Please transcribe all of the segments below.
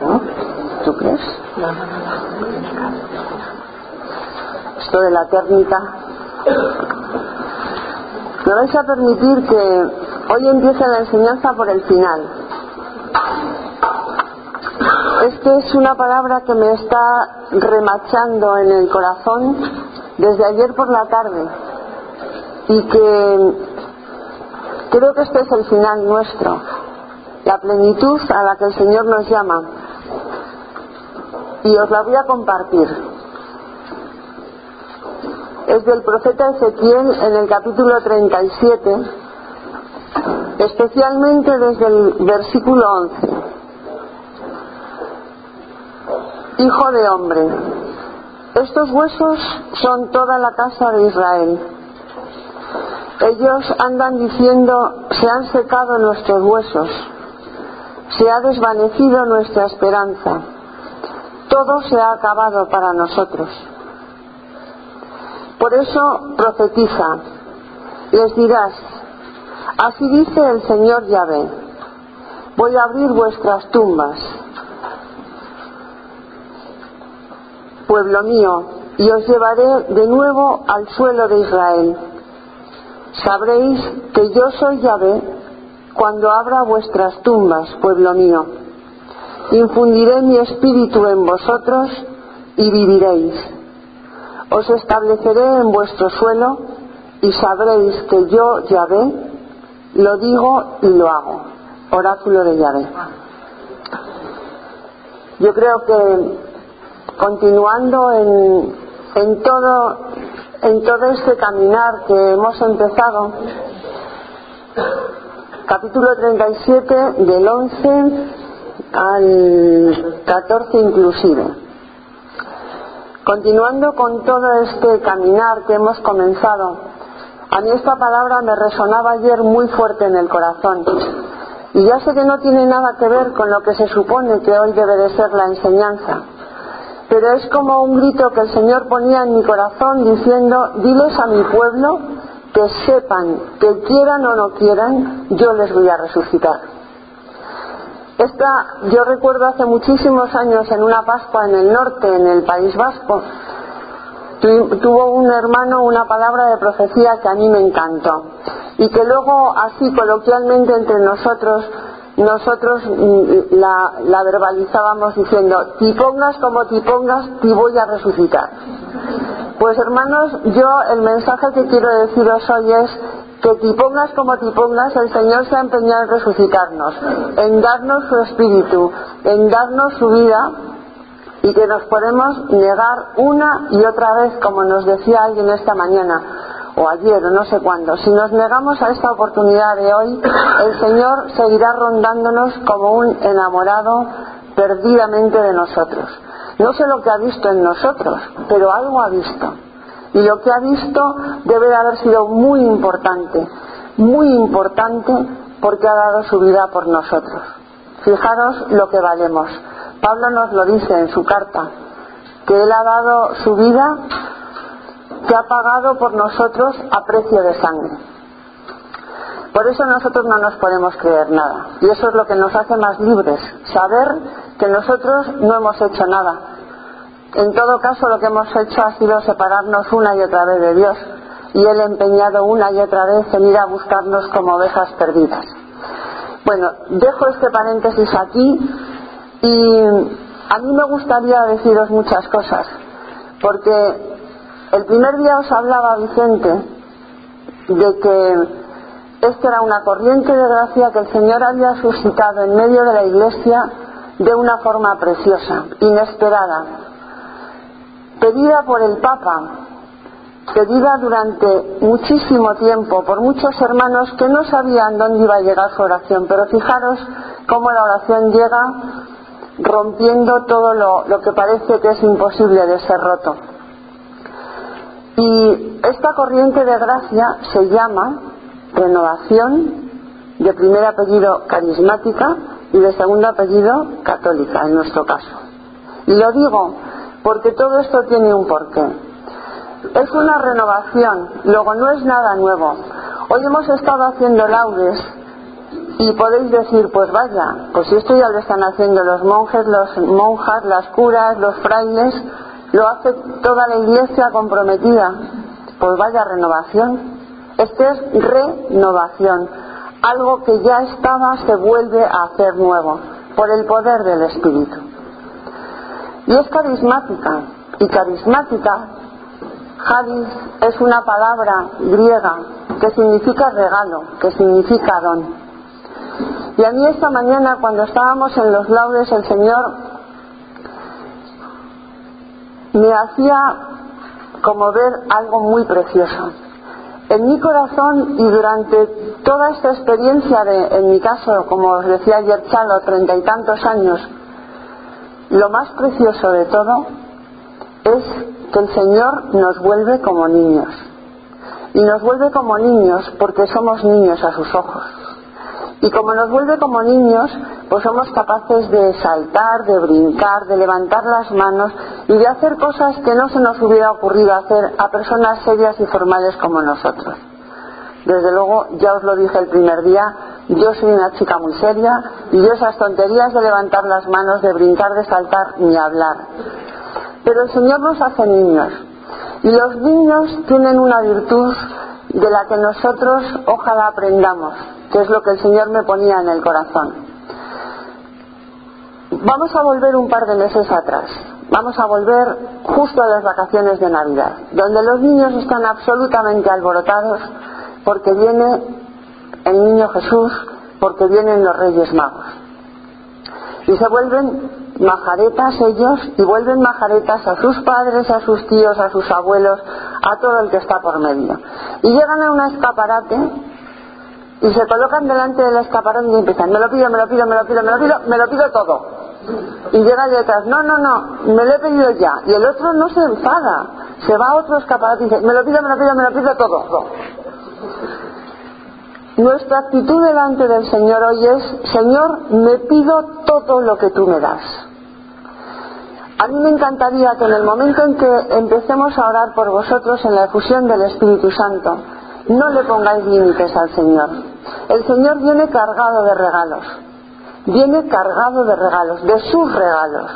¿No? ¿Tú crees? Esto de la técnica. Me vais a permitir que hoy empiece la enseñanza por el final. Es que es una palabra que me está remachando en el corazón desde ayer por la tarde y que creo que este es el final nuestro, la plenitud a la que el Señor nos llama. Y os la voy a compartir. Es del profeta Ezequiel en el capítulo 37, especialmente desde el versículo 11. Hijo de hombre, estos huesos son toda la casa de Israel. Ellos andan diciendo, se han secado nuestros huesos, se ha desvanecido nuestra esperanza, todo se ha acabado para nosotros. Por eso profetiza, les dirás, así dice el Señor Yahvé, voy a abrir vuestras tumbas, pueblo mío, y os llevaré de nuevo al suelo de Israel. Sabréis que yo soy Yahvé cuando abra vuestras tumbas, pueblo mío. Infundiré mi espíritu en vosotros y viviréis. Os estableceré en vuestro suelo y sabréis que yo, Yahvé, lo digo y lo hago. Oráculo de Yahvé. Yo creo que continuando en, en todo en todo este caminar que hemos empezado capítulo 37 del 11 al 14 inclusive continuando con todo este caminar que hemos comenzado a mí esta palabra me resonaba ayer muy fuerte en el corazón y ya sé que no tiene nada que ver con lo que se supone que hoy debe de ser la enseñanza pero es como un grito que el Señor ponía en mi corazón diciendo, diles a mi pueblo que sepan que quieran o no quieran, yo les voy a resucitar. Esta, yo recuerdo hace muchísimos años en una Pascua en el norte, en el País Vasco, tuvo un hermano una palabra de profecía que a mí me encantó y que luego así coloquialmente entre nosotros nosotros la, la, verbalizábamos diciendo, ti pongas como ti pongas, ti voy a resucitar. Pues hermanos, yo el mensaje que quiero deciros hoy es que ti pongas como ti pongas, el Señor se ha empeñado en resucitarnos, en darnos su espíritu, en darnos su vida y que nos podemos negar una y otra vez, como nos decía alguien esta mañana o ayer o no sé cuándo, si nos negamos a esta oportunidad de hoy, el Señor seguirá rondándonos como un enamorado perdidamente de nosotros. No sé lo que ha visto en nosotros, pero algo ha visto. Y lo que ha visto debe de haber sido muy importante, muy importante porque ha dado su vida por nosotros. Fijaros lo que valemos. Pablo nos lo dice en su carta, que él ha dado su vida que ha pagado por nosotros a precio de sangre. Por eso nosotros no nos podemos creer nada. Y eso es lo que nos hace más libres, saber que nosotros no hemos hecho nada. En todo caso, lo que hemos hecho ha sido separarnos una y otra vez de Dios y Él empeñado una y otra vez en ir a buscarnos como ovejas perdidas. Bueno, dejo este paréntesis aquí y a mí me gustaría deciros muchas cosas, porque el primer día os hablaba Vicente de que esta era una corriente de gracia que el Señor había suscitado en medio de la iglesia de una forma preciosa, inesperada, pedida por el Papa, pedida durante muchísimo tiempo por muchos hermanos que no sabían dónde iba a llegar su oración, pero fijaros cómo la oración llega rompiendo todo lo, que parece que es imposible de ser roto. Y esta corriente de gracia se llama renovación de primer apellido carismática y de segundo apellido católica, en nuestro caso. Y lo digo porque todo esto tiene un porqué. Es una renovación, luego no es nada nuevo. Hoy hemos estado haciendo laudes Y podéis decir, pues vaya, pues si esto ya lo están haciendo los monjes, los monjas, las curas, los frailes, lo hace toda la iglesia comprometida. Pues vaya renovación. Esto es renovación. Algo que ya estaba se vuelve a hacer nuevo por el poder del Espíritu. Y es carismática. Y carismática, Hadis, es una palabra griega que significa regalo, que significa don. Y a mí esta mañana cuando estábamos en los laudes el Señor me hacía como ver algo muy precioso. En mi corazón y durante toda esta experiencia de, en mi caso, como os decía ayer Chalo, treinta y tantos años, lo más precioso de todo es que el Señor nos vuelve como niños. Y nos vuelve como niños porque somos niños a sus ojos. Y como nos vuelve como niños, pues somos capaces de saltar, de brincar, de levantar las manos y de hacer cosas que no se nos hubiera ocurrido hacer a personas serias y formales como nosotros. Desde luego, ya os lo dije el primer día, yo soy una chica muy seria y yo esas tonterías de levantar las manos, de brincar, de saltar, ni hablar. Pero el Señor nos hace niños y los niños tienen una virtud de la que nosotros ojalá aprendamos que es lo que el Señor me ponía en el corazón. Vamos a volver un par de meses atrás. Vamos a volver justo a las vacaciones de Navidad, donde los niños están absolutamente alborotados porque viene el niño Jesús, porque vienen los Reyes Magos. Y se vuelven majaretas ellos y vuelven majaretas a sus padres, a sus tíos, a sus abuelos, a todo el que está por medio. Y llegan a un escaparate y se colocan delante del escaparón y empiezan, me lo pido, me lo pido, me lo pido, me lo pido, me lo pido todo. Y llega detrás, no, no, no, me lo he pedido ya. Y el otro no se enfada, se va a otro escaparate y dice, me lo pido, me lo pido, me lo pido todo. Nuestra actitud delante del Señor hoy es, Señor, me pido todo lo que tú me das. A mí me encantaría que en el momento en que empecemos a orar por vosotros en la efusión del Espíritu Santo, no le pongáis límites al Señor. El Señor viene cargado de regalos, viene cargado de regalos, de sus regalos.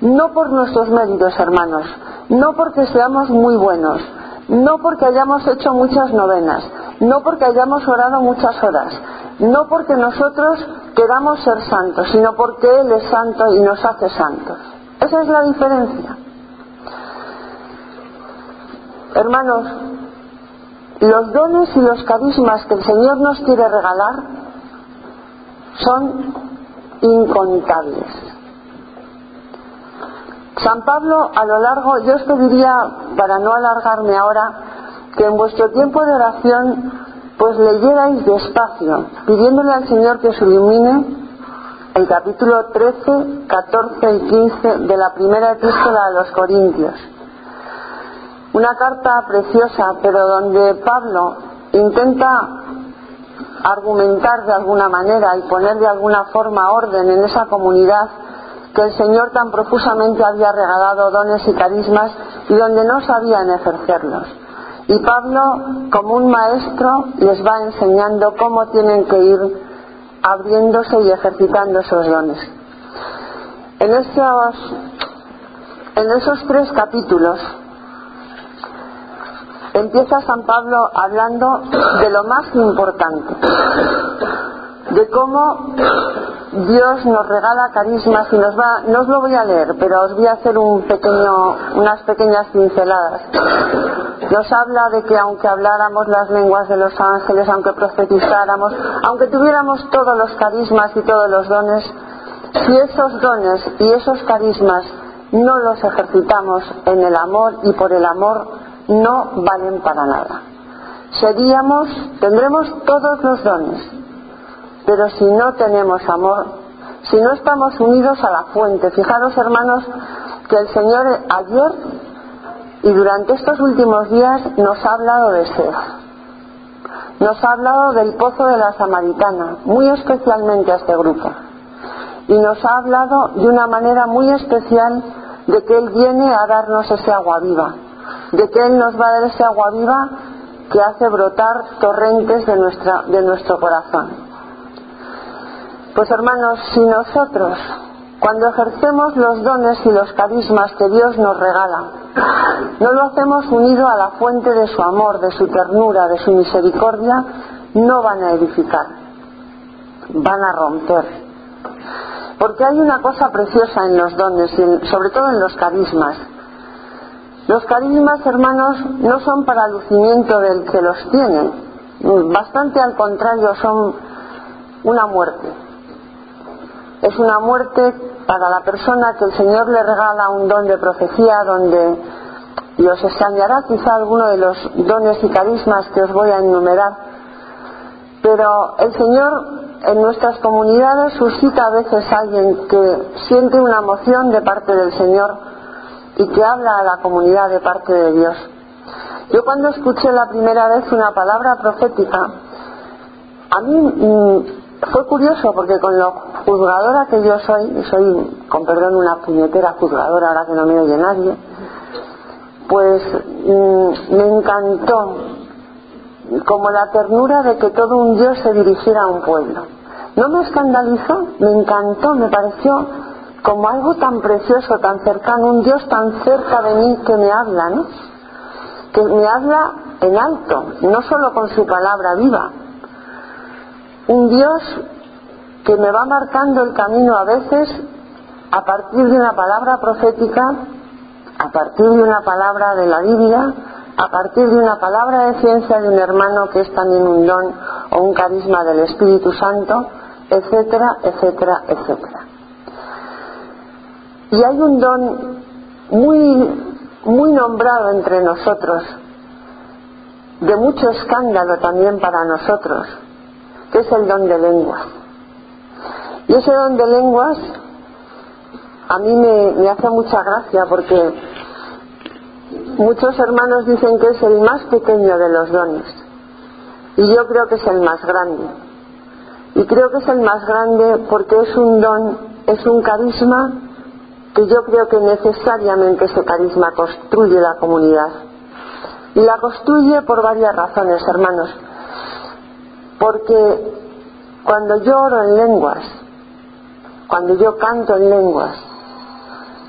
No por nuestros méritos, hermanos, no porque seamos muy buenos, no porque hayamos hecho muchas novenas, no porque hayamos orado muchas horas, no porque nosotros queramos ser santos, sino porque Él es santo y nos hace santos. Esa es la diferencia. Hermanos, los dones y los carismas que el Señor nos quiere regalar son incontables. San Pablo, a lo largo, yo os pediría, para no alargarme ahora, que en vuestro tiempo de oración, pues leyerais despacio, pidiéndole al Señor que os ilumine el capítulo 13, 14 y 15 de la primera epístola a los Corintios una carta preciosa, pero donde Pablo intenta argumentar de alguna manera y poner de alguna forma orden en esa comunidad que el Señor tan profusamente había regalado dones y carismas y donde no sabían ejercerlos. Y Pablo, como un maestro, les va enseñando cómo tienen que ir abriéndose y ejercitando esos dones. En esos, en esos tres capítulos empieza San Pablo hablando de lo más importante, de cómo Dios nos regala carismas y nos va, no os lo voy a leer, pero os voy a hacer un pequeño, unas pequeñas pinceladas. Nos habla de que aunque habláramos las lenguas de los ángeles, aunque profetizáramos, aunque tuviéramos todos los carismas y todos los dones, si esos dones y esos carismas no los ejercitamos en el amor y por el amor, no valen para nada. Seríamos, tendremos todos los dones, pero si no tenemos amor, si no estamos unidos a la fuente, fijaros hermanos que el Señor ayer y durante estos últimos días nos ha hablado de sed, nos ha hablado del pozo de la Samaritana, muy especialmente a este grupo, y nos ha hablado de una manera muy especial de que Él viene a darnos ese agua viva, de que Él nos va a dar ese agua viva que hace brotar torrentes de, nuestro corazón. Pues hermanos, si nosotros, cuando ejercemos los dones y los carismas que Dios nos regala, no lo hacemos unido a la fuente de su amor, de su ternura, de su misericordia, no van a edificar, van a romper. Porque hay una cosa preciosa en los dones y sobre todo en los carismas. Los carismas, hermanos, no son para lucimiento del que los tiene, bastante al contrario, son una muerte es una muerte para la persona que el Señor le regala un don de profecía donde y os extrañará quizá alguno de los dones y carismas que os voy a enumerar pero el Señor en nuestras comunidades suscita a veces a alguien que siente una emoción de parte del Señor y que habla a la comunidad de parte de Dios. Yo cuando escuché la primera vez una palabra profética, a mí mm, fue curioso porque con lo juzgadora que yo soy, y soy, con perdón, una puñetera juzgadora ahora que no me oye nadie, pues mm, me encantó como la ternura de que todo un Dios se dirigiera a un pueblo. No me escandalizó, me encantó, me pareció como algo tan precioso, tan cercano, un Dios tan cerca de mí que me habla, ¿no? Que me habla en alto, no solo con su palabra viva, un Dios que me va marcando el camino a veces a partir de una palabra profética, a partir de una palabra de la Biblia, a partir de una palabra de ciencia de un hermano que es también un don o un carisma del Espíritu Santo, etcétera, etcétera, etcétera. Y hay un don muy, muy nombrado entre nosotros, de mucho escándalo también para nosotros, que es el don de lenguas. Y ese don de lenguas a mí me, hace mucha gracia porque muchos hermanos dicen que es el más pequeño de los dones y yo creo que es el más grande. Y creo que es el más grande porque es un don, es un carisma que yo creo que necesariamente ese carisma construye la comunidad. Y la construye por varias razones, hermanos porque cuando yo oro en lenguas, cuando yo canto en lenguas,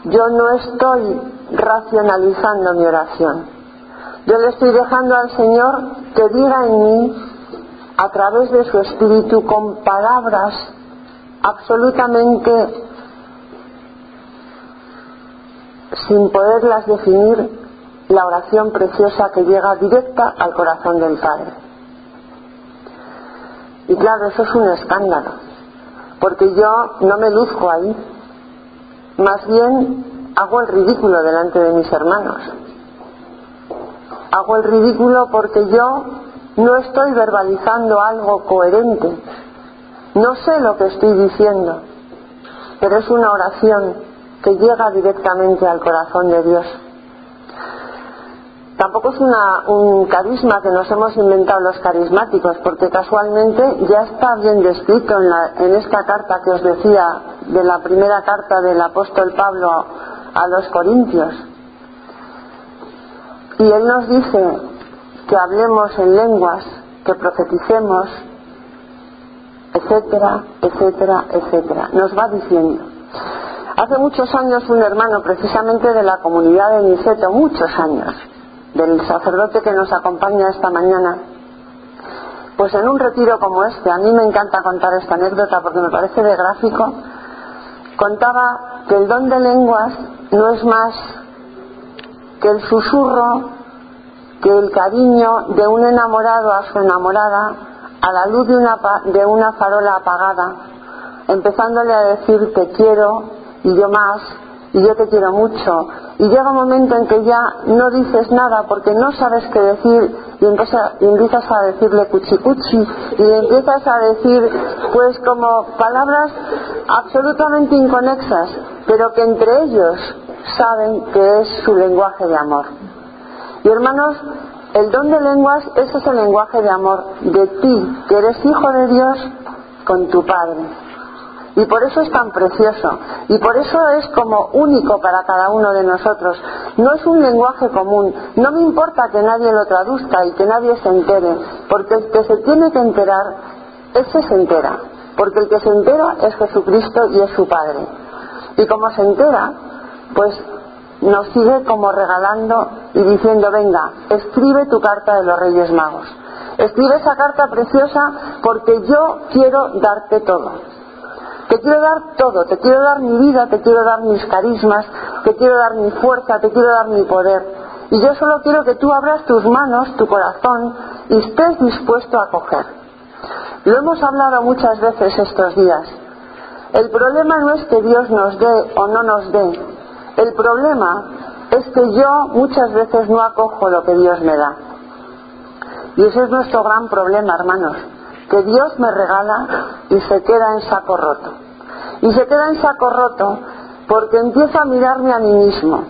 yo no estoy racionalizando mi oración. Yo le estoy dejando al Señor que diga en mí, a través de su espíritu, con palabras absolutamente sin poderlas definir, la oración preciosa que llega directa al corazón del Padre. Y claro, eso es un escándalo, porque yo no me luzco ahí, más bien hago el ridículo delante de mis hermanos. Hago el ridículo porque yo no estoy verbalizando algo coherente, no sé lo que estoy diciendo, pero es una oración que llega directamente al corazón de Dios. Tampoco es un carisma que nos hemos inventado los carismáticos, porque casualmente ya está bien descrito en, esta carta que os decía, de la primera carta del apóstol Pablo a los Corintios. Y él nos dice que hablemos en lenguas, que profeticemos, etcétera, etcétera, etcétera. Nos va diciendo. Hace muchos años un hermano precisamente de la comunidad de Niceto, muchos años, del sacerdote que nos acompaña esta mañana, pues en un retiro como este, a mí me encanta contar esta anécdota porque me parece de gráfico, contaba que el don de lenguas no es más que el susurro, que el cariño de un enamorado a su enamorada a la luz de una, de una farola apagada, empezándole a decir te quiero y yo más y yo te quiero mucho. Y llega un momento en que ya no dices nada porque no sabes qué decir y, empiezas a decirle cuchi cuchi y empiezas a decir pues como palabras absolutamente inconexas, pero que entre ellos saben que es su lenguaje de amor. Y hermanos, el don de lenguas, ese es el lenguaje de amor de ti, que eres hijo de Dios, con tu Padre. Y por eso es tan precioso. Y por eso es como único para cada uno de nosotros. No es un lenguaje común. No me importa que nadie lo traduzca y que nadie se entere. Porque el que se tiene que enterar, ese se entera. porque el que se entera es Jesucristo y es su Padre. Y como se entera, pues nos sigue como regalando y diciendo, venga, escribe tu carta de los Reyes Magos. Escribe esa carta preciosa porque yo quiero darte todo. Te quiero dar todo, te quiero dar mi vida, te quiero dar mis carismas, te quiero dar mi fuerza, te quiero dar mi poder. Y yo solo quiero que tú abras tus manos, tu corazón y estés dispuesto a coger. Lo hemos hablado muchas veces estos días. El problema no es que Dios nos dé o no nos dé. El problema es que yo muchas veces no acojo lo que Dios me da. Y ese es nuestro gran problema, hermanos, que Dios me regala y se queda en saco roto. Y se queda en saco roto porque empiezo a mirarme a mí mismo.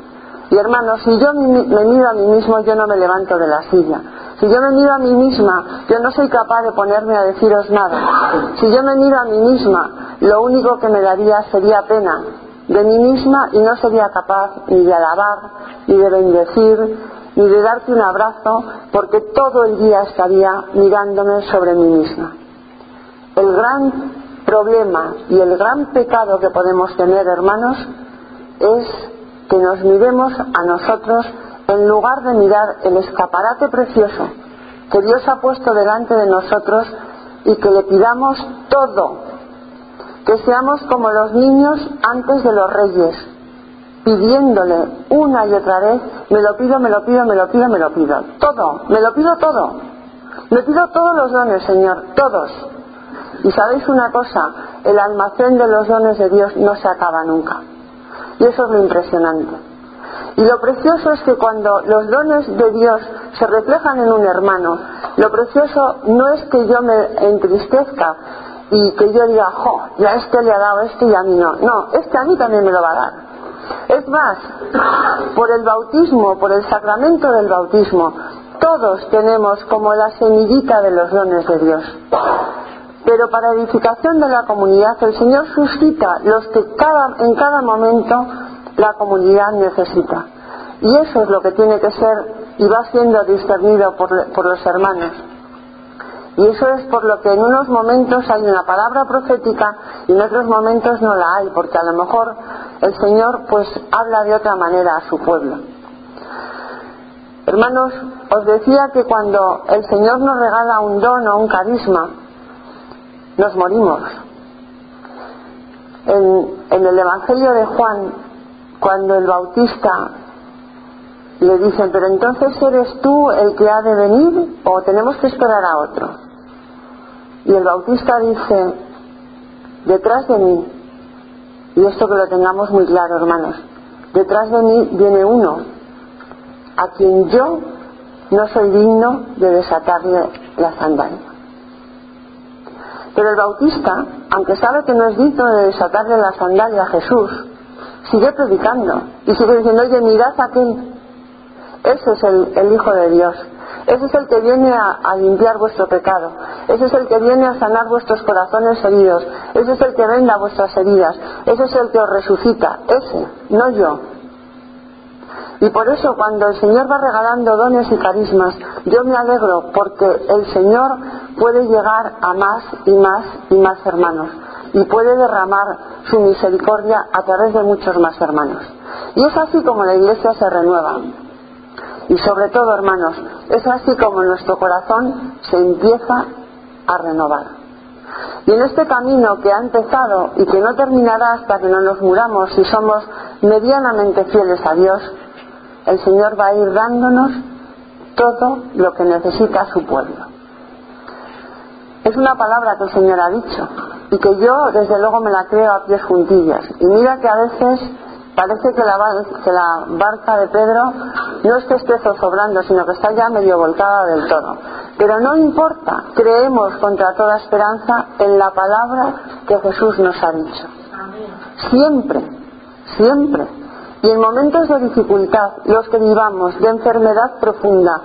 Y hermanos, si yo me miro a mí mismo, yo no me levanto de la silla. Si yo me miro a mí misma, yo no soy capaz de ponerme a deciros nada. Si yo me miro a mí misma, lo único que me daría sería pena de mí misma y no sería capaz ni de alabar, ni de bendecir, ni de darte un abrazo, porque todo el día estaría mirándome sobre mí misma. El gran problema y el gran pecado que podemos tener, hermanos, es que nos miremos a nosotros en lugar de mirar el escaparate precioso que Dios ha puesto delante de nosotros y que le pidamos todo, que seamos como los niños antes de los reyes, pidiéndole una y otra vez, me lo pido, me lo pido, me lo pido, me lo pido, todo, me lo pido todo, me pido todos los dones, Señor, todos. Y sabéis una cosa, el almacén de los dones de Dios no se acaba nunca. Y eso es lo impresionante. Y lo precioso es que cuando los dones de Dios se reflejan en un hermano, lo precioso no es que yo me entristezca y que yo diga, jo, ya este le ha dado esto y a mí no. No, es que a mí también me lo va a dar. Es más, por el bautismo, por el sacramento del bautismo, todos tenemos como la semillita de los dones de Dios. Pero para edificación de la comunidad, el Señor suscita los que en cada momento la comunidad necesita. Y eso es lo que tiene que ser y va siendo discernido por, por los hermanos. Y eso es por lo que en unos momentos hay una palabra profética y en otros momentos no la hay, porque a lo mejor el Señor pues habla de otra manera a su pueblo. Hermanos, os decía que cuando el Señor nos regala un don o un carisma, nos morimos. En, el Evangelio de Juan, cuando el Bautista le dicen, pero entonces eres tú el que ha de venir o tenemos que esperar a otro. Y el Bautista dice, detrás de mí, y esto que lo tengamos muy claro, hermanos, detrás de mí viene uno a quien yo no soy digno de desatarle la sandalia. Pero el bautista, aunque sabe que no es digno de desatarle la sandalia a Jesús, sigue predicando y sigue diciendo, oye, mirad a aquel. Ese es el, Hijo de Dios. Ese es el que viene a, limpiar vuestro pecado. Ese es el que viene a sanar vuestros corazones heridos. Ese es el que venda vuestras heridas. Ese es el que os resucita. Ese, no yo. Y por eso cuando el Señor va regalando dones y carismas, yo me alegro porque el Señor puede llegar a más y más y más hermanos y puede derramar su misericordia a través de muchos más hermanos. Y es así como la iglesia se renueva. Y sobre todo, hermanos, es así como nuestro corazón se empieza a renovar. Y en este camino que ha empezado y que no terminará hasta que no nos muramos si somos medianamente fieles a Dios, el Señor va a ir dándonos todo lo que necesita su pueblo. Es una palabra que el Señor ha dicho y que yo desde luego me la creo a pies juntillas. Y mira que a veces parece que la, que la barca de Pedro no es que esté zozobrando, sino que está ya medio volcada del todo. Pero no importa, creemos contra toda esperanza en la palabra que Jesús nos ha dicho. Siempre, siempre y en momentos de dificultad, los que vivamos de enfermedad profunda,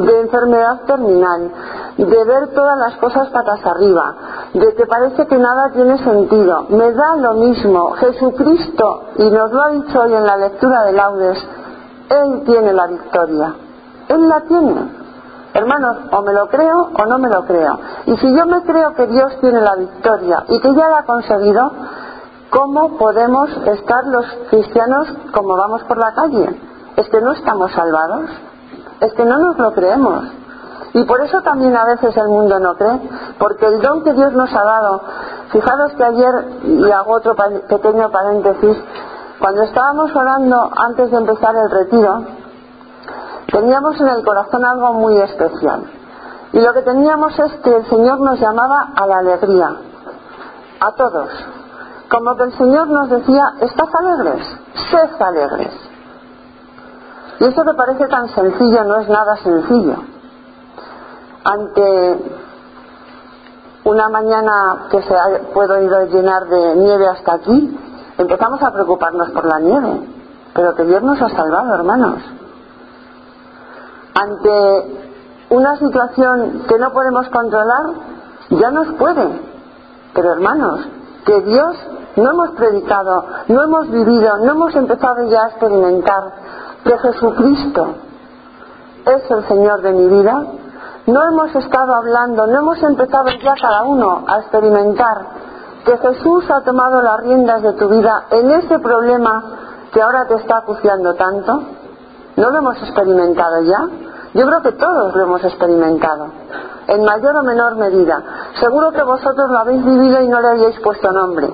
de enfermedad terminal, de ver todas las cosas patas arriba, de que parece que nada tiene sentido, me da lo mismo. Jesucristo, y nos lo ha dicho hoy en la lectura de laudes, Él tiene la victoria. Él la tiene. Hermanos, o me lo creo o no me lo creo. Y si yo me creo que Dios tiene la victoria y que ya la ha conseguido, ¿cómo podemos estar los cristianos como vamos por la calle? ¿Es que no estamos salvados? ¿Es que no nos lo creemos? Y por eso también a veces el mundo no cree, porque el don que Dios nos ha dado, fijaros que ayer, y hago otro pequeño paréntesis, cuando estábamos orando antes de empezar el retiro, teníamos en el corazón algo muy especial. Y lo que teníamos es que el Señor nos llamaba a la alegría, a todos. Como que el Señor nos decía, estás alegres, sed alegres. Y eso que parece tan sencillo no es nada sencillo. Ante una mañana que se ha podido llenar de nieve hasta aquí, empezamos a preocuparnos por la nieve. Pero que Dios nos ha salvado, hermanos. Ante una situación que no podemos controlar, ya nos puede. Pero hermanos, que Dios no hemos predicado, no hemos vivido, no hemos empezado ya a experimentar que Jesucristo es el Señor de mi vida, no hemos estado hablando, no hemos empezado ya cada uno a experimentar que Jesús ha tomado las riendas de tu vida en ese problema que ahora te está acuciando tanto, ¿no lo hemos experimentado ya? Yo creo que todos lo hemos experimentado, en mayor o menor medida. Seguro que vosotros lo habéis vivido y no le habéis puesto nombre.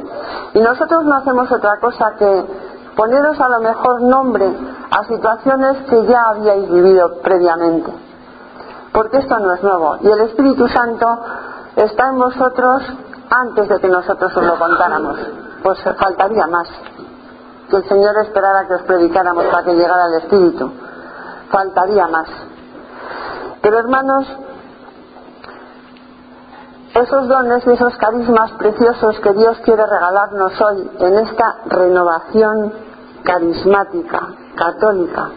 Y nosotros no hacemos otra cosa que poneros a lo mejor nombre a situaciones que ya habíais vivido previamente. Porque esto no es nuevo. Y el Espíritu Santo está en vosotros antes de que nosotros os lo contáramos. Pues faltaría más. Que el Señor esperara que os predicáramos para que llegara el Espíritu. Faltaría más. Pero hermanos, esos dones y esos carismas preciosos que Dios quiere regalarnos hoy en esta renovación carismática, católica,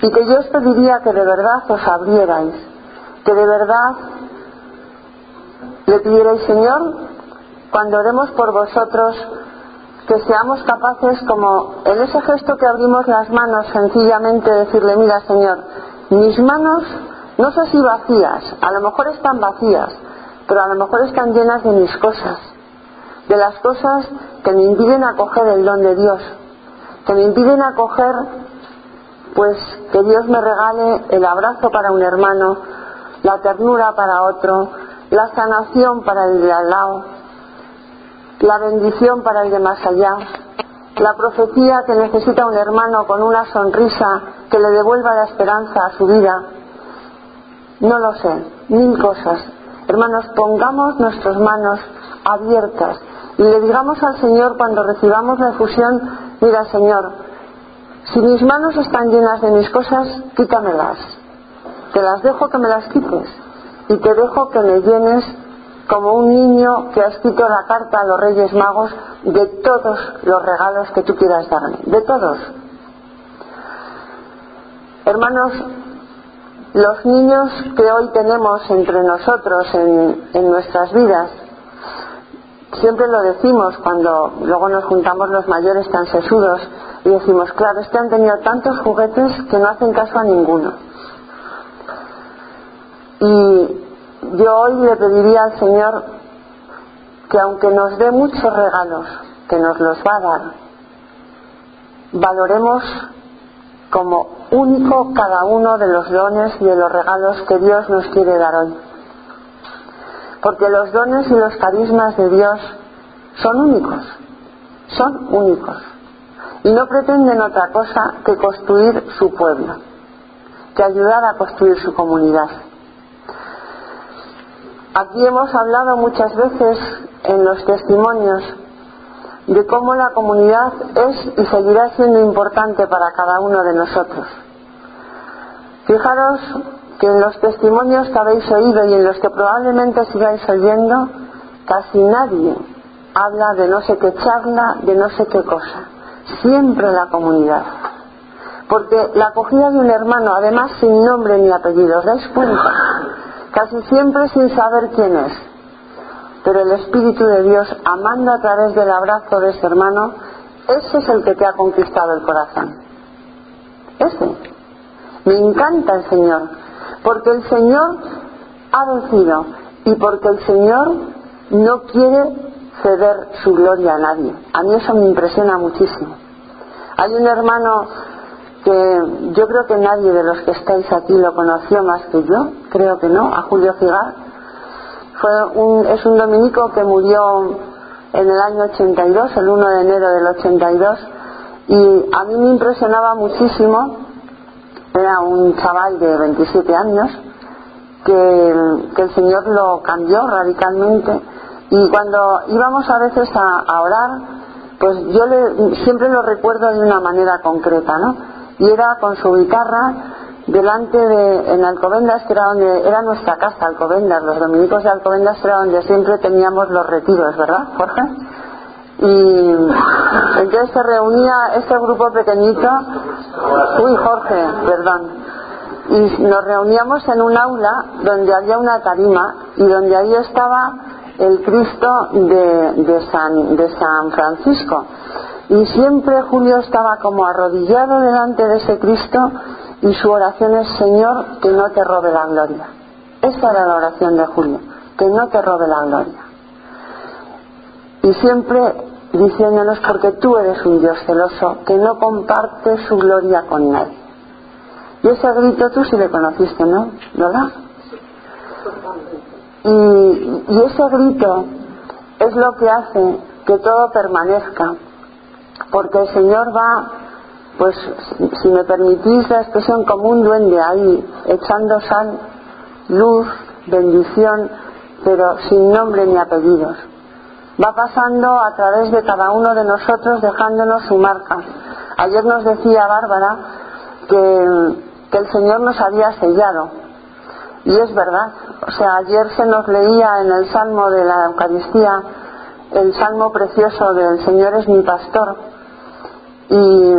y que yo os pediría que de verdad os abrierais, que de verdad le pidierais, Señor, cuando oremos por vosotros, que seamos capaces, como en ese gesto que abrimos las manos, sencillamente decirle, mira, Señor, mis manos no sé si vacías, a lo mejor están vacías, pero a lo mejor están llenas de mis cosas, de las cosas que me impiden acoger el don de Dios, que me impiden acoger, pues que Dios me regale el abrazo para un hermano, la ternura para otro, la sanación para el de al lado, la bendición para el de más allá, la profecía que necesita un hermano con una sonrisa que le devuelva la esperanza a su vida. No lo sé, mil cosas, Hermanos, pongamos nuestras manos abiertas y le digamos al Señor cuando recibamos la efusión, mira Señor, si mis manos están llenas de mis cosas, quítamelas. Te las dejo que me las quites y te dejo que me llenes como un niño que ha escrito la carta a los Reyes Magos de todos los regalos que tú quieras darme, de todos. Hermanos, los niños que hoy tenemos entre nosotros en, nuestras vidas, siempre lo decimos cuando luego nos juntamos los mayores tan sesudos y decimos, claro, es que han tenido tantos juguetes que no hacen caso a ninguno. Y yo hoy le pediría al Señor que aunque nos dé muchos regalos, que nos los va a dar, valoremos como único cada uno de los dones y de los regalos que Dios nos quiere dar hoy. Porque los dones y los carismas de Dios son únicos, son únicos. Y no pretenden otra cosa que construir su pueblo, que ayudar a construir su comunidad. Aquí hemos hablado muchas veces en los testimonios de cómo la comunidad es y seguirá siendo importante para cada uno de nosotros. Fijaros que en los testimonios que habéis oído y en los que probablemente sigáis oyendo, casi nadie habla de no sé qué charla, de no sé qué cosa. Siempre la comunidad. Porque la acogida de un hermano, además sin nombre ni apellido, ¿os dais cuenta? Casi siempre sin saber quién es pero el Espíritu de Dios, amando a través del abrazo de ese hermano, ese es el que te ha conquistado el corazón. Ese. Me encanta el Señor, porque el Señor ha vencido y porque el Señor no quiere ceder su gloria a nadie. A mí eso me impresiona muchísimo. Hay un hermano que yo creo que nadie de los que estáis aquí lo conoció más que yo, creo que no, a Julio Cigar. Fue un, es un dominico que murió en el año 82, el 1 de enero del 82, y a mí me impresionaba muchísimo, era un chaval de 27 años, que, el Señor lo cambió radicalmente, y cuando íbamos a veces a, a orar, pues yo le, siempre lo recuerdo de una manera concreta, ¿no? Y era con su guitarra delante de, en Alcobendas, que era donde era nuestra casa, Alcobendas, los dominicos de Alcobendas era donde siempre teníamos los retiros, ¿verdad, Jorge? Y entonces se reunía este grupo pequeñito, uy Jorge, perdón, y nos reuníamos en un aula donde había una tarima y donde ahí estaba el Cristo de, de, San, de San Francisco. Y siempre Julio estaba como arrodillado delante de ese Cristo y su oración es Señor, que no te robe la gloria. Esa era la oración de Julio, que no te robe la gloria. Y siempre diciéndonos, porque tú eres un Dios celoso, que no comparte su gloria con nadie. Y ese grito tú sí le conociste, ¿no? ¿Verdad? Y, y ese grito es lo que hace que todo permanezca, porque el Señor va pues si me permitís la expresión como un duende ahí, echando sal, luz, bendición, pero sin nombre ni apellidos. Va pasando a través de cada uno de nosotros dejándonos su marca. Ayer nos decía Bárbara que, que el Señor nos había sellado. Y es verdad. O sea, ayer se nos leía en el Salmo de la Eucaristía el Salmo precioso del Señor es mi pastor. Y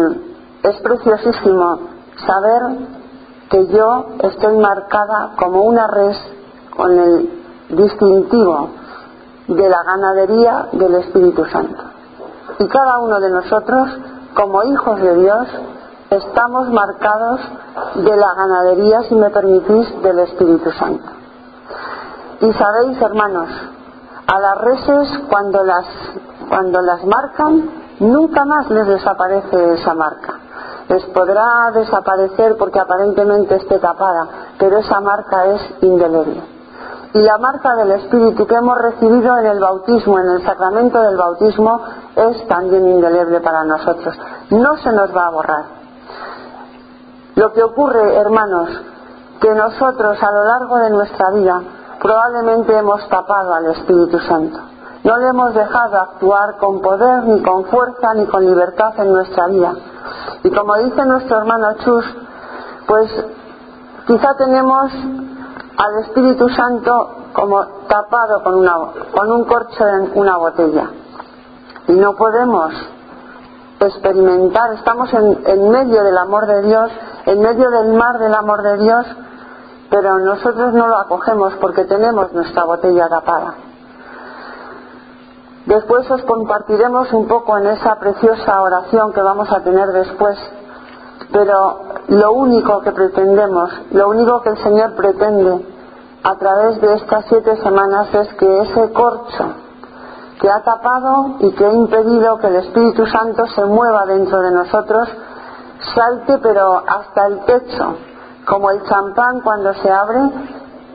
es preciosísimo saber que yo estoy marcada como una res con el distintivo de la ganadería del Espíritu Santo. Y cada uno de nosotros, como hijos de Dios, estamos marcados de la ganadería, si me permitís, del Espíritu Santo. Y sabéis, hermanos, a las reses cuando las, cuando las marcan, nunca más les desaparece esa marca les podrá desaparecer porque aparentemente esté tapada, pero esa marca es indeleble. Y la marca del Espíritu que hemos recibido en el bautismo, en el sacramento del bautismo, es también indeleble para nosotros. No se nos va a borrar. Lo que ocurre, hermanos, que nosotros a lo largo de nuestra vida probablemente hemos tapado al Espíritu Santo. No le hemos dejado actuar con poder, ni con fuerza, ni con libertad en nuestra vida. Y como dice nuestro hermano Chus, pues quizá tenemos al Espíritu Santo como tapado con, un corcho en una botella. Y no podemos experimentar, estamos en medio del amor de Dios, en medio del mar del amor de Dios, pero nosotros no lo acogemos porque tenemos nuestra botella tapada. Después os compartiremos un poco en esa preciosa oración que vamos a tener después, pero lo único que pretendemos, lo único que el Señor pretende a través de estas siete semanas es que ese corcho que ha tapado y que ha impedido que el Espíritu Santo se mueva dentro de nosotros salte pero hasta el techo, como el champán cuando se abre,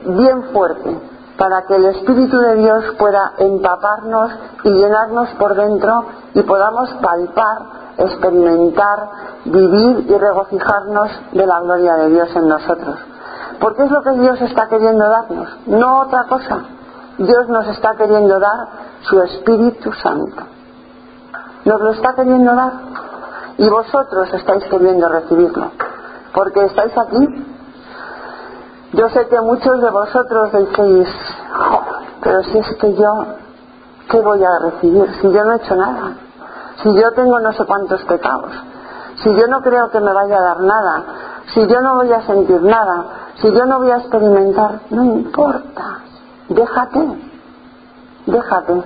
bien fuerte, para que el Espíritu de Dios pueda empaparnos y llenarnos por dentro y podamos palpar, experimentar, vivir y regocijarnos de la gloria de Dios en nosotros. Porque es lo que Dios está queriendo darnos, no otra cosa. Dios nos está queriendo dar su Espíritu Santo. Nos lo está queriendo dar y vosotros estáis queriendo recibirlo. Porque estáis aquí yo sé que muchos de vosotros decís, pero si es que yo, ¿qué voy a recibir? Si yo no he hecho nada, si yo tengo no sé cuántos pecados, si yo no creo que me vaya a dar nada, si yo no voy a sentir nada, si yo no voy a experimentar, no importa, déjate, déjate.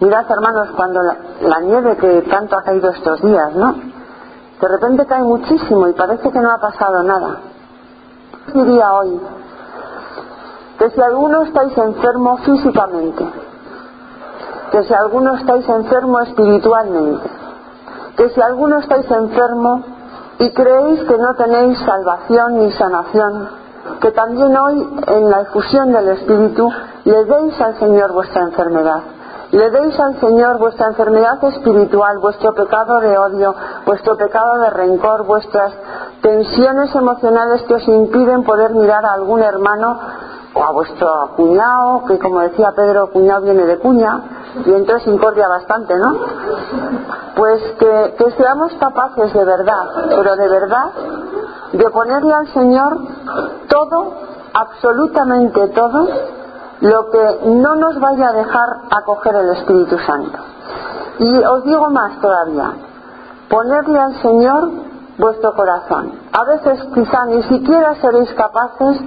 Mirad hermanos, cuando la, la nieve que tanto ha caído estos días, ¿no? De repente cae muchísimo y parece que no ha pasado nada diría hoy que si alguno estáis enfermo físicamente, que si alguno estáis enfermo espiritualmente, que si alguno estáis enfermo y creéis que no tenéis salvación ni sanación, que también hoy en la efusión del Espíritu le deis al Señor vuestra enfermedad. Le deis al Señor vuestra enfermedad espiritual, vuestro pecado de odio, vuestro pecado de rencor, vuestras tensiones emocionales que os impiden poder mirar a algún hermano o a vuestro cuñado, que como decía Pedro, cuñado viene de cuña, y entonces incordia bastante, ¿no? Pues que, que seamos capaces de verdad, pero de verdad, de ponerle al Señor todo, absolutamente todo, lo que no nos vaya a dejar acoger el Espíritu Santo. Y os digo más todavía, ponerle al Señor vuestro corazón. A veces quizá ni siquiera seréis capaces,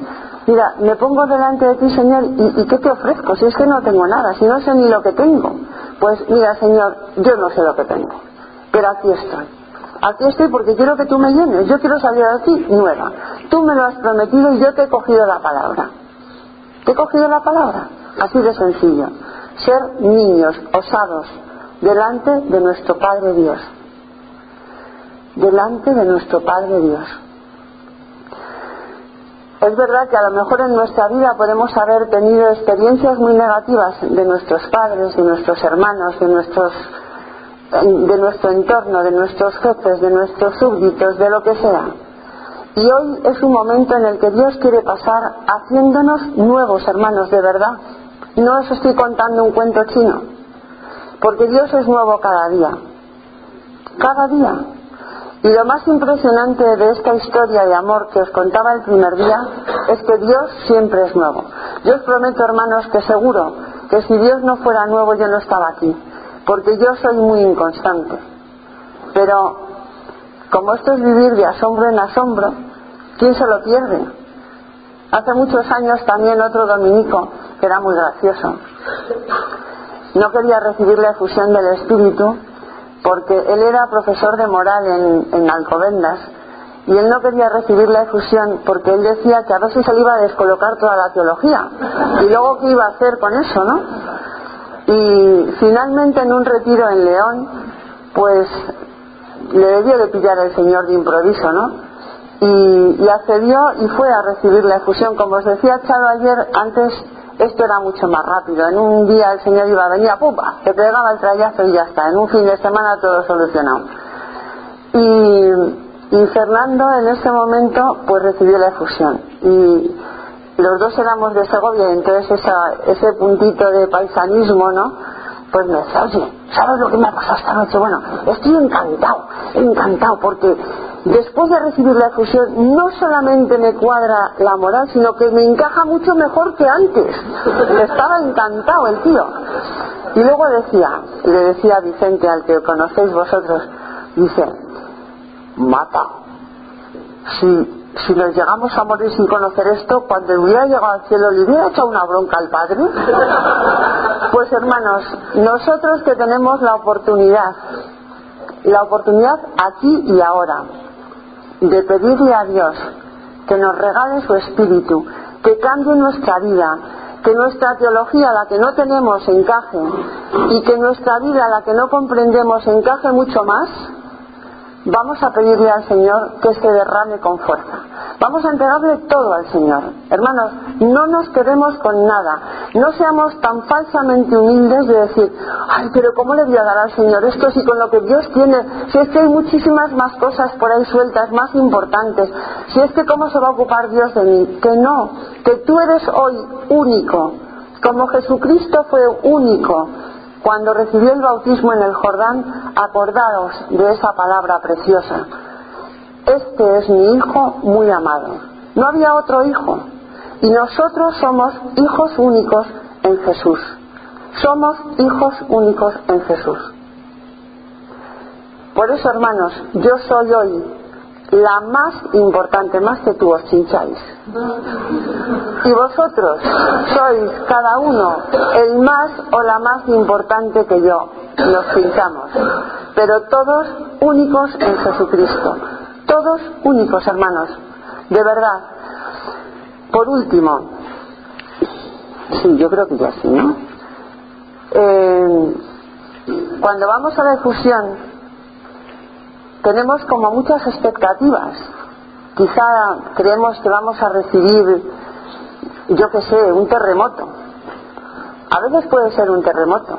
mira, me pongo delante de ti Señor y, ¿qué te ofrezco? Si es que no tengo nada, si no sé ni lo que tengo. Pues mira Señor, yo no sé lo que tengo, pero aquí estoy. Aquí estoy porque quiero que tú me llenes, yo quiero salir de ti nueva. Tú me lo has prometido y yo te he cogido la palabra. He cogido la palabra, así de sencillo. Ser niños osados delante de nuestro Padre Dios. Delante de nuestro Padre Dios. Es verdad que a lo mejor en nuestra vida podemos haber tenido experiencias muy negativas de nuestros padres, de nuestros hermanos, de nuestros de nuestro entorno, de nuestros jefes, de nuestros súbditos, de lo que sea. Y hoy es un momento en el que Dios quiere pasar haciéndonos nuevos hermanos de verdad. No os estoy contando un cuento chino, porque Dios es nuevo cada día. Cada día. Y lo más impresionante de esta historia de amor que os contaba el primer día es que Dios siempre es nuevo. Yo os prometo, hermanos, que seguro que si Dios no fuera nuevo yo no estaba aquí, porque yo soy muy inconstante. Pero como esto es vivir de asombro en asombro, ¿quién se lo pierde? Hace muchos años también otro dominico, que era muy gracioso, no quería recibir la efusión del Espíritu porque él era profesor de moral en, en Alcobendas y él no quería recibir la efusión porque él decía que a veces se le iba a descolocar toda la teología y luego qué iba a hacer con eso, ¿no? Y finalmente en un retiro en León, pues le debió de pillar el Señor de improviso, ¿no? Y, accedió y fue a recibir la efusión. Como os decía Chalo ayer, antes esto era mucho más rápido. En un día el Señor iba a venir, ¡pupa! Se pegaba el trayazo y ya está. En un fin de semana todo solucionado. Y, y Fernando en ese momento pues recibió la efusión. Y los dos éramos de Segovia, entonces esa, ese puntito de paisanismo, ¿no? Pues me decía, oye, ¿sabes lo que me ha pasado esta noche? Bueno, estoy encantado, encantado, porque después de recibir la efusión no solamente me cuadra la moral, sino que me encaja mucho mejor que antes. Estaba encantado el tío. Y luego decía, le decía a Vicente, al que conocéis vosotros, dice, mata, si si nos llegamos a morir sin conocer esto, cuando hubiera llegado al cielo, ¿le hubiera echado una bronca al Padre? Pues hermanos, nosotros que tenemos la oportunidad, la oportunidad aquí y ahora, de pedirle a Dios que nos regale su espíritu, que cambie nuestra vida, que nuestra teología, la que no tenemos, encaje, y que nuestra vida, la que no comprendemos, encaje mucho más, vamos a pedirle al Señor que se derrame con fuerza. Vamos a entregarle todo al Señor. Hermanos, no nos quedemos con nada. No seamos tan falsamente humildes de decir, ay, pero ¿cómo le voy a dar al Señor esto si con lo que Dios tiene? Si es que hay muchísimas más cosas por ahí sueltas, más importantes. Si es que ¿cómo se va a ocupar Dios de mí? Que no, que tú eres hoy único. Como Jesucristo fue único cuando recibió el bautismo en el Jordán, acordaos de esa palabra preciosa. Este es mi hijo muy amado. No había otro hijo. Y nosotros somos hijos únicos en Jesús. Somos hijos únicos en Jesús. Por eso, hermanos, yo soy hoy la más importante, más que tú os chincháis. Y vosotros sois cada uno el más o la más importante que yo, nos chinchamos. Pero todos únicos en Jesucristo. Todos únicos, hermanos. De verdad. Por último, sí, yo creo que ya sí, ¿no? Eh, cuando vamos a la difusión, tenemos como muchas expectativas. Quizá creemos que vamos a recibir, yo qué sé, un terremoto. A veces puede ser un terremoto.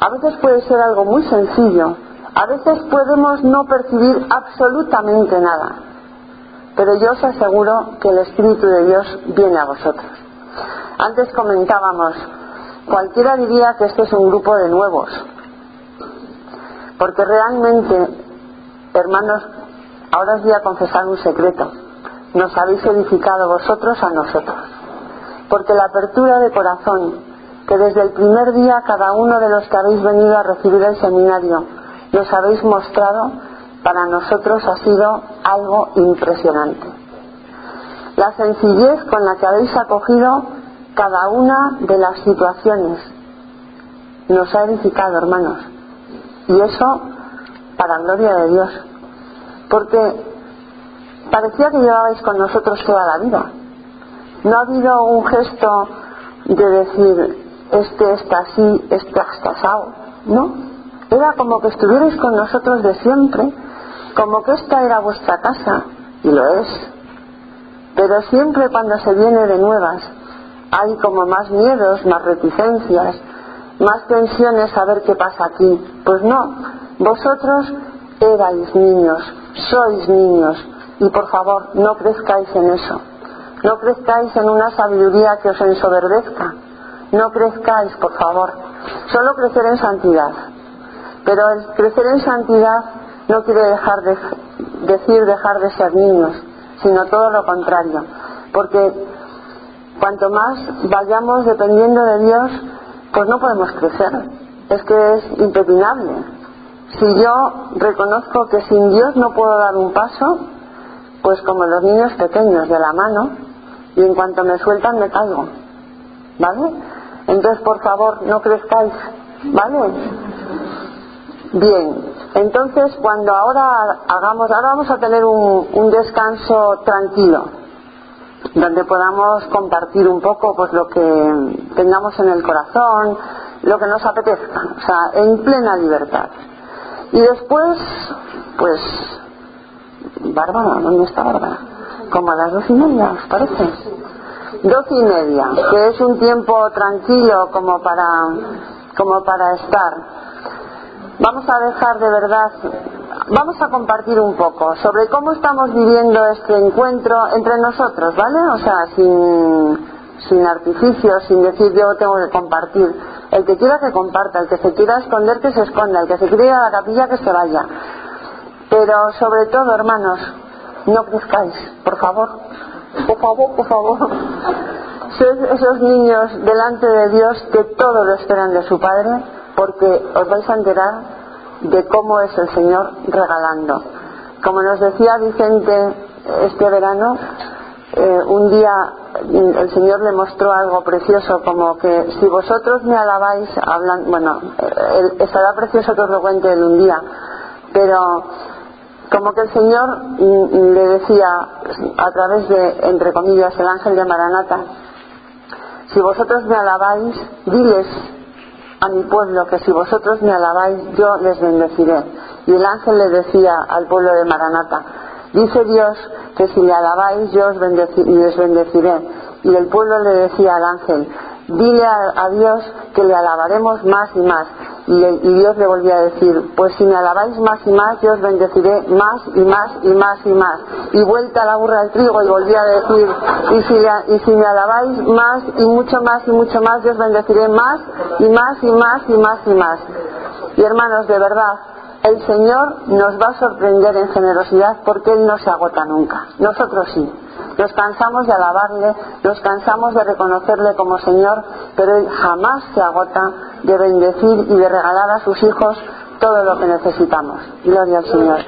A veces puede ser algo muy sencillo. A veces podemos no percibir absolutamente nada. Pero yo os aseguro que el Espíritu de Dios viene a vosotros. Antes comentábamos, cualquiera diría que este es un grupo de nuevos. Porque realmente, hermanos, ahora os voy a confesar un secreto. Nos habéis edificado vosotros a nosotros. Porque la apertura de corazón que desde el primer día cada uno de los que habéis venido a recibir el seminario nos habéis mostrado, para nosotros ha sido algo impresionante. La sencillez con la que habéis acogido cada una de las situaciones nos ha edificado, hermanos. Y eso para gloria de Dios. Porque parecía que llevabais con nosotros toda la vida. No ha habido un gesto de decir, este está así, este está asado. No, era como que estuvierais con nosotros de siempre, como que esta era vuestra casa, y lo es. Pero siempre cuando se viene de nuevas, hay como más miedos, más reticencias, más tensiones a ver qué pasa aquí. Pues no, vosotros erais niños, sois niños, y por favor no crezcáis en eso. No crezcáis en una sabiduría que os ensoberbezca, no crezcáis, por favor. Solo crecer en santidad. Pero el crecer en santidad no quiere dejar de, decir dejar de ser niños, sino todo lo contrario. Porque cuanto más vayamos dependiendo de Dios, pues no podemos crecer. Es que es impepinable. Si yo reconozco que sin Dios no puedo dar un paso, pues como los niños pequeños de la mano, y en cuanto me sueltan me caigo. ¿Vale? Entonces, por favor, no crezcáis, ¿vale? Bien, entonces cuando ahora hagamos, ahora vamos a tener un, descanso tranquilo, donde podamos compartir un poco pues lo que tengamos en el corazón, lo que nos apetezca, o sea, en plena libertad. Y después, pues, Bárbara, ¿dónde está Bárbara? Como a las dos y media, ¿os parece? doce y media, que es un tiempo tranquilo como para, como para estar. Vamos a dejar de verdad, vamos a compartir un poco sobre cómo estamos viviendo este encuentro entre nosotros, ¿vale? O sea, sin, sin artificios, sin decir yo tengo que compartir. El que quiera que comparta, el que se quiera esconder que se esconda, el que se quiera ir a la capilla que se vaya. Pero sobre todo, hermanos, no crezcáis, por favor por favor, por favor. Sed esos niños delante de Dios que todo lo esperan de su Padre, porque os vais a enterar de cómo es el Señor regalando. Como nos decía Vicente este verano, eh, un día el Señor le mostró algo precioso, como que si vosotros me alabáis, hablan, bueno, estará precioso que os lo cuente él un día, pero como que el Señor le decía a través de, entre comillas, el ángel de Maranata, si vosotros me alabáis, diles a mi pueblo que si vosotros me alabáis, yo les bendeciré. Y el ángel le decía al pueblo de Maranata, dice Dios que si le alabáis, yo os les bendeciré. Y el pueblo le decía al ángel, dile a, Dios que le alabaremos más y más. Y, Dios le volvía a decir, pues si me alabáis más y más, yo os bendeciré más y más y más y más. Y vuelta la burra al trigo y volvía a decir, y si, y si me alabáis más y mucho más y mucho más, yo os bendeciré más y más y más y más y más. Y hermanos, de verdad, el Señor nos va a sorprender en generosidad porque Él no se agota nunca. Nosotros sí. Nos cansamos de alabarle, nos cansamos de reconocerle como Señor, pero Él jamás se agota de bendecir y de regalar a sus hijos todo lo que necesitamos. Gloria al Señor.